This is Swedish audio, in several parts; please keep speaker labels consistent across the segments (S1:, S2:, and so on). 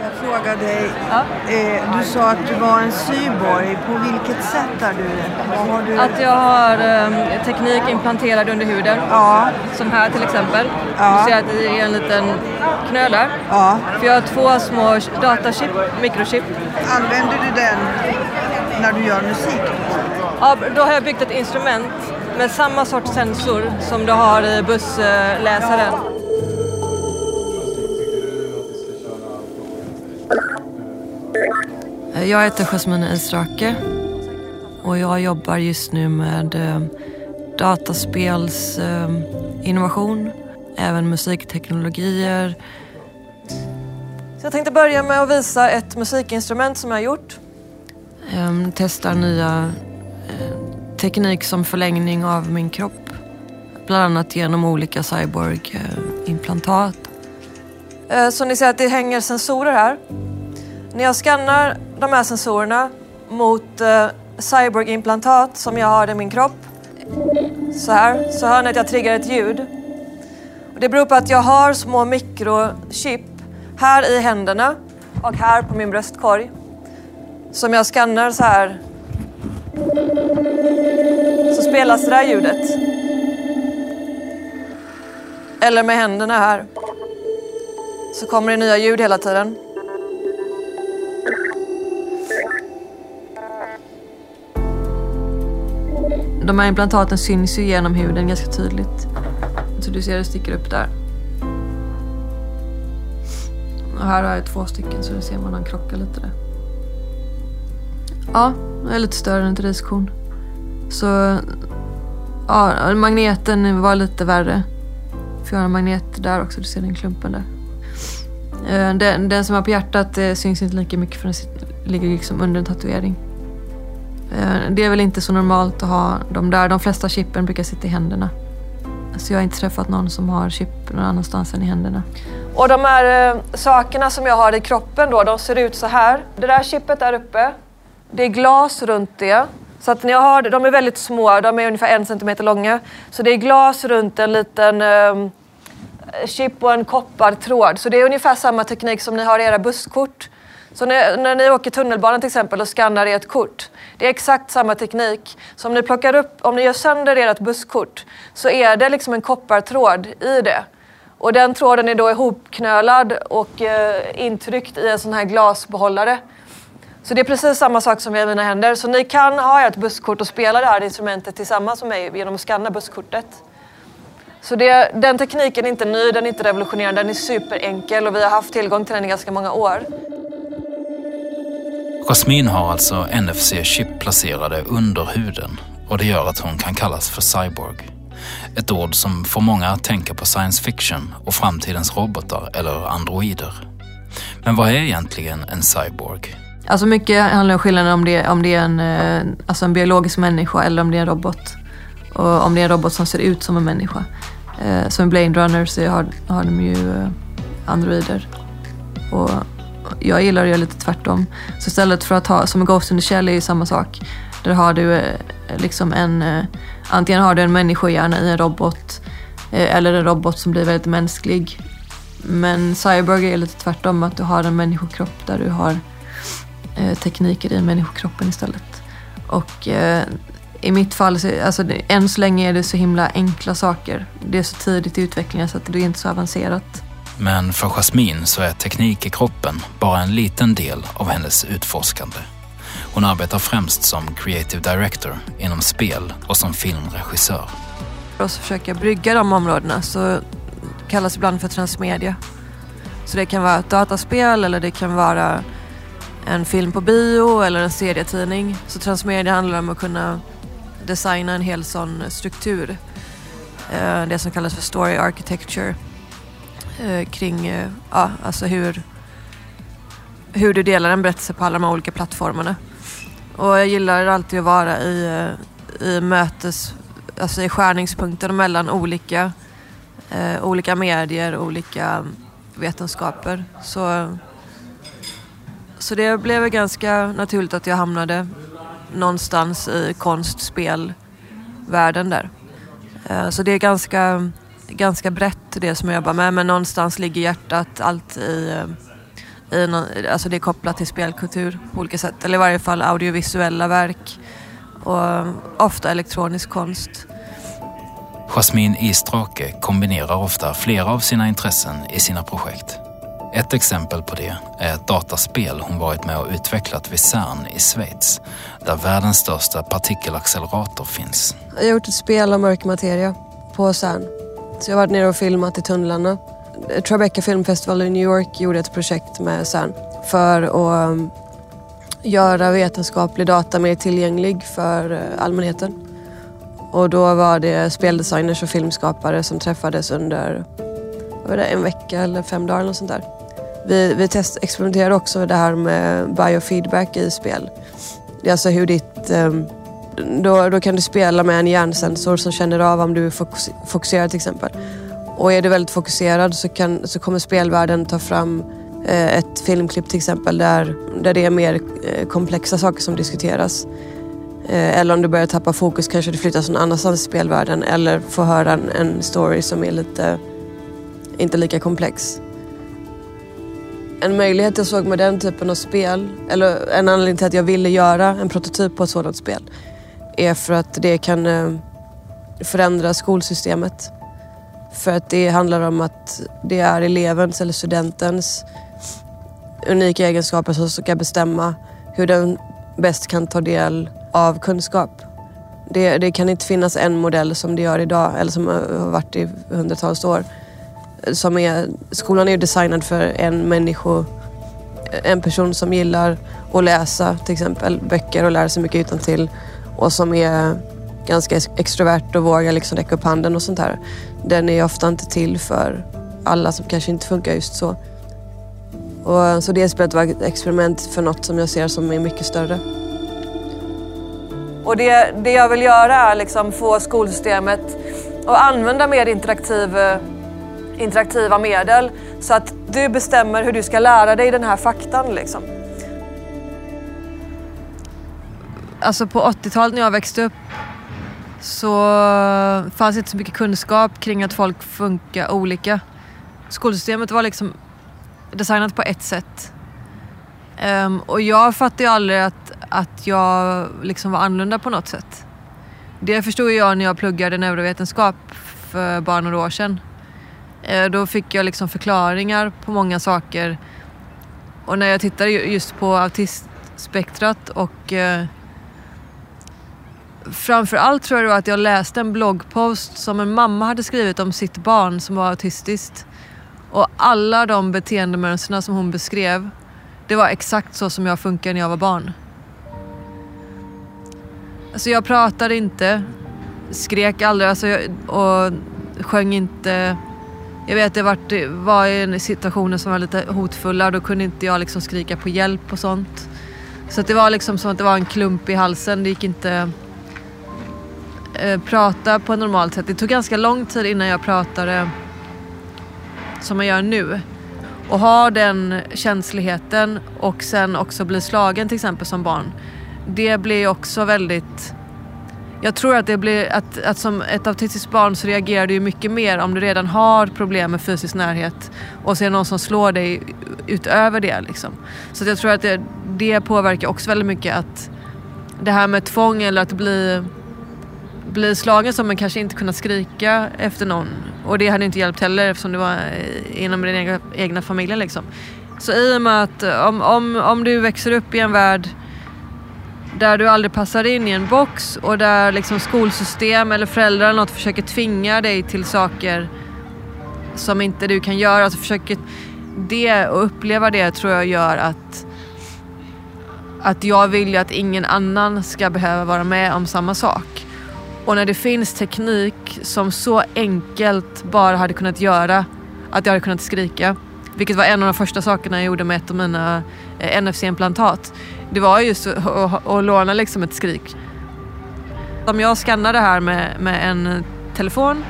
S1: Jag frågar dig, ja? eh, du sa att du var en cyborg. På vilket sätt är du
S2: har du? Att jag har eh, teknik implanterad under huden. Ja. Som här till exempel. Ja. Du ser att det är en liten knöl Ja. För jag har två små datachip, mikrochip.
S1: Använder du den när du gör musik?
S2: Ja, då har jag byggt ett instrument med samma sorts sensor som du har i bussläsaren. Jag heter Jasmine Israke och jag jobbar just nu med eh, dataspelsinnovation, eh, även musikteknologier. Så jag tänkte börja med att visa ett musikinstrument som jag har gjort. Um, testar nya uh, teknik som förlängning av min kropp. Bland annat genom olika cyborg-implantat. Så ni ser att det hänger sensorer här. När jag skannar de här sensorerna mot eh, cyborgimplantat som jag har i min kropp, så här, så hör ni att jag triggar ett ljud. Och det beror på att jag har små mikrochip här i händerna och här på min bröstkorg som jag skannar så här så spelas det där ljudet. Eller med händerna här så kommer det nya ljud hela tiden. De här implantaten syns ju genom huden ganska tydligt. Så du ser det sticker upp där. Och här har jag två stycken så du ser man de krockar lite där. Ja, det är lite större än ett riskorn. Så ja, magneten var lite värre. För jag har en magnet där också, du ser den klumpen där. Eh, den, den som är på hjärtat eh, syns inte lika mycket för den ligger liksom under en tatuering. Eh, det är väl inte så normalt att ha dem där. De flesta chippen brukar sitta i händerna. Så jag har inte träffat någon som har chip någon annanstans än i händerna. Och de här eh, sakerna som jag har i kroppen då, de ser ut så här. Det där chippet där uppe, det är glas runt det. Så att när jag har, de är väldigt små, de är ungefär en centimeter långa. Så det är glas runt en liten eh, chip och en koppartråd. Så det är ungefär samma teknik som ni har i era busskort. Så när, när ni åker tunnelbanan till exempel och skannar ert kort. Det är exakt samma teknik. Så om ni plockar upp, om ni gör sönder ert busskort så är det liksom en koppartråd i det. Och den tråden är då ihopknölad och eh, intryckt i en sån här glasbehållare. Så det är precis samma sak som i mina händer. Så ni kan ha ert busskort och spela det här instrumentet tillsammans med mig genom att skanna busskortet. Så det, den tekniken är inte ny, den är inte revolutionerande, den är superenkel och vi har haft tillgång till den i ganska många år.
S3: Jasmine har alltså NFC-chip placerade under huden och det gör att hon kan kallas för cyborg. Ett ord som får många att tänka på science fiction och framtidens robotar eller androider. Men vad är egentligen en cyborg?
S2: Alltså mycket handlar om skillnaden om det, om det är en, eh, alltså en biologisk människa eller om det är en robot. Och om det är en robot som ser ut som en människa. Eh, som som Blade Runner så har, har de ju eh, androider. Och jag gillar att göra lite tvärtom. Så istället för att ha, som en Ghost in the Shell är ju samma sak. Där har du eh, liksom en, eh, antingen har du en människohjärna i en robot eh, eller en robot som blir väldigt mänsklig. Men Cyborg är lite tvärtom, att du har en människokropp där du har tekniker i människokroppen istället. Och i mitt fall, alltså, än så länge är det så himla enkla saker. Det är så tidigt i utvecklingen så att det är inte så avancerat.
S3: Men för Jasmine så är teknik i kroppen bara en liten del av hennes utforskande. Hon arbetar främst som creative director inom spel och som filmregissör.
S2: För oss försöka brygga de områdena så kallas ibland för transmedia. Så det kan vara ett dataspel eller det kan vara en film på bio eller en serietidning. Så transmedia handlar om att kunna designa en hel sån struktur. Eh, det som kallas för story architecture eh, kring eh, ja, alltså hur, hur du delar en berättelse på alla de olika plattformarna. Och jag gillar alltid att vara i, eh, i mötes, alltså i skärningspunkten mellan olika, eh, olika medier, olika vetenskaper. Så, så det blev ganska naturligt att jag hamnade någonstans i konstspelvärlden där. Eh, så det är ganska ganska brett det som jag jobbar med men någonstans ligger hjärtat allt i, I någon, alltså det är kopplat till spelkultur på olika sätt. Eller i varje fall audiovisuella verk. Och ofta elektronisk konst.
S3: Jasmine Istrake kombinerar ofta flera av sina intressen i sina projekt. Ett exempel på det är ett dataspel hon varit med och utvecklat vid CERN i Schweiz, där världens största partikelaccelerator finns.
S2: Jag har gjort ett spel om mörk materia på CERN. Så jag har varit nere och filmat i tunnlarna. Tribeca Film Festival i New York gjorde ett projekt med CERN för att um, göra vetenskaplig data mer tillgänglig för eh, allmänheten. Och då var det speldesigners och filmskapare som träffades under var det, en vecka eller fem dagar eller sånt där. Vi, vi test, experimenterade också det här med biofeedback i spel. Det är alltså hur ditt... Ehm, då, då kan du spela med en hjärnsensor som känner av om du är fokuserad till exempel. Och är du väldigt fokuserad så, kan, så kommer spelvärlden ta fram eh, ett filmklipp till exempel där, där det är mer eh, komplexa saker som diskuteras. Eh, eller om du börjar tappa fokus kanske du flyttas någon annanstans i spelvärlden eller får höra en, en story som är lite, inte lika komplex. En möjlighet jag såg med den typen av spel, eller en anledning till att jag ville göra en prototyp på ett sådant spel, är för att det kan eh, förändra skolsystemet. För att det handlar om att det är elevens eller studentens unika egenskaper som ska bestämma hur den bäst kan ta del av kunskap. Det, det, kan inte finnas en modell som det gör idag, eller som har varit i hundratals år. Som är, skolan är ju designad för en människa, en person som gillar att läsa till exempel böcker och lära sig mycket utan till och som är ganska extrovert och vågar liksom räcka upp handen och sånt där. Den är ofta inte till för alla som kanske inte funkar just så. Och, så det spelet var ett experiment för något som jag ser som är mycket större. Och det, det jag vill göra är liksom få skolsystemet att använda mer interaktiv, eh, interaktiva medel så att du bestämmer hur du ska lära dig den här faktan. Liksom. Alltså på 80-talet när jag växte upp så fanns inte så mycket kunskap kring att folk funkar olika. Skolsystemet var liksom designat på ett sätt. Um, och jag fattade ju aldrig att, att jag liksom var annorlunda på något sätt. Det förstod jag när jag pluggade neurovetenskap för bara några år sedan. Uh, då fick jag liksom förklaringar på många saker. Och när jag tittade just på autistspektrat och uh, Framförallt tror jag att jag läste en bloggpost som en mamma hade skrivit om sitt barn som var autistiskt. Och alla de beteendemönstren som hon beskrev, det var exakt så som jag funkade när jag var barn. Alltså jag pratade inte, skrek aldrig alltså jag, och sjöng inte. Jag vet det varit, var i situationer som var lite hotfulla då kunde inte jag liksom skrika på hjälp och sånt. Så det var liksom som att det var en klump i halsen. Det gick inte eh, prata på ett normalt sätt. Det tog ganska lång tid innan jag pratade som jag gör nu. Och ha den känsligheten och sen också bli slagen till exempel som barn. Det blir också väldigt... Jag tror att det blir att, att som ett autistiskt barn så reagerar du mycket mer om du redan har problem med fysisk närhet och ser någon som slår dig utöver det. Liksom. Så jag tror att det, det påverkar också väldigt mycket att det här med tvång eller att bli bli slagen som men kanske inte kunna skrika efter någon. Och det hade inte hjälpt heller eftersom det var eh, inom den egna, egna familjen liksom. Så i och med att eh, om, om, om du växer upp i en värld där du aldrig passar in i en box och där liksom skolsystem eller föräldrar eller något försöker tvinga dig till saker som inte du kan göra. Alltså försöker det och uppleva det tror jag gör att att jag vill ju att ingen annan ska behöva vara med om samma sak. Och när det finns teknik som så enkelt bara hade kunnat göra att jag hade kunnat skrika. Vilket var en av de första sakerna jag gjorde med ett av mina eh, NFC-implantat. Det var just att, att, låna liksom ett skrik. Om jag skannar det här med, med en telefon,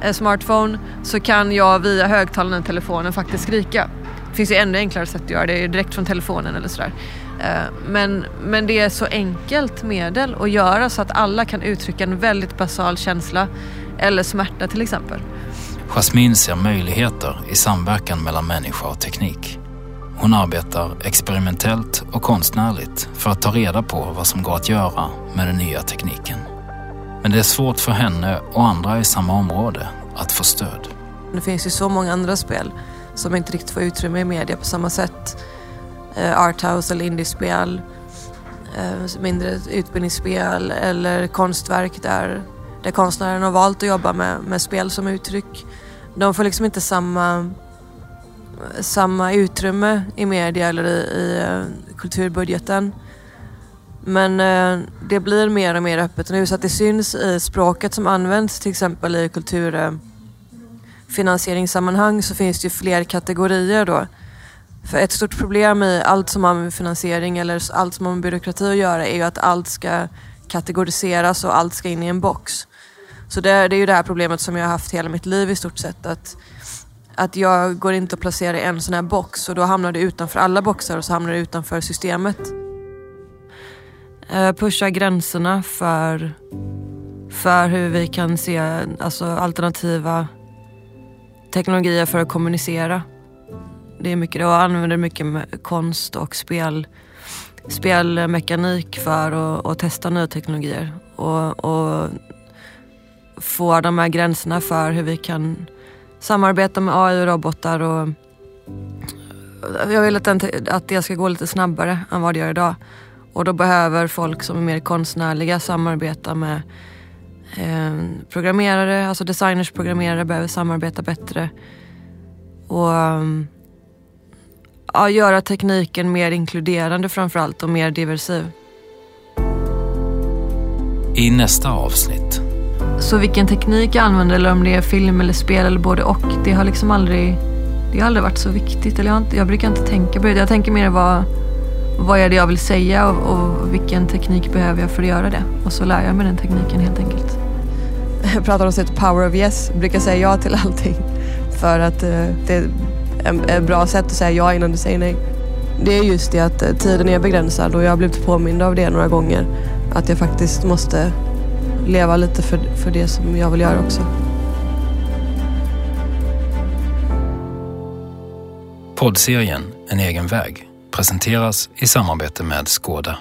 S2: en smartphone, så kan jag via högtalaren i telefonen faktiskt skrika. Det finns ju ännu enklare sätt att göra det, direkt från telefonen eller sådär. Eh, men, men det är så enkelt medel att göra så att alla kan uttrycka en väldigt basal känsla eller smärta till exempel.
S3: Jasmine ser möjligheter i samverkan mellan människa och teknik. Hon arbetar experimentellt och konstnärligt för att ta reda på vad som går att göra med den nya tekniken. Men det är svårt för henne och andra i samma område att få stöd.
S2: Det finns ju så många andra spel som inte riktigt får utrymme i media på samma sätt. Eh, arthouse eller indiespel, eh, mindre utbildningsspel eller konstverk där, där konstnären har valt att jobba med, med spel som uttryck. De får liksom inte samma, samma utrymme i media eller i, i eh, kulturbudgeten. Men eh, det blir mer och mer öppet nu så att det syns i språket som används till exempel i kulturfinansieringssammanhang så finns det ju fler kategorier då. För ett stort problem i allt som har med finansiering eller allt som har med byråkrati att göra är ju att allt ska kategoriseras och allt ska in i en box. Så det, det är ju det här problemet som jag har haft hela mitt liv i stort sett. Att, att jag går inte att placera i en sån här box och då hamnar det utanför alla boxar och så hamnar det utanför systemet. Eh, pusha gränserna för, för hur vi kan se alltså, alternativa teknologier för att kommunicera. Det är mycket det och använder mycket konst och spel, spelmekanik för att, testa nya teknologier. Och, och få de här gränserna för hur vi kan samarbeta med AI och robotar. Och jag vill att, den, att det ska gå lite snabbare än vad det gör idag. Och då behöver folk som är mer konstnärliga samarbeta med eh, programmerare, alltså designers, programmerare behöver samarbeta bättre. Och ja, göra tekniken mer inkluderande framförallt och mer diversiv.
S3: I nästa avsnitt.
S2: Så vilken teknik jag använder eller om det är film eller spel eller både och. Det har liksom aldrig, det har aldrig varit så viktigt. Eller jag, inte, jag brukar inte tänka på det. Jag tänker mer vad, vad är det jag vill säga och, och, vilken teknik behöver jag för att göra det. Och så lär jag mig den tekniken helt enkelt. Jag pratar om ett power of yes. Jag brukar säga ja till allting. För att eh, det ett bra sätt att säga ja innan du säger nej. Det är just det att eh, tiden är begränsad och jag har blivit påmind av det några gånger. Att jag faktiskt måste leva lite för, för det som jag vill göra också.
S3: Poddserien En egen väg presenteras i samarbete med Skåda.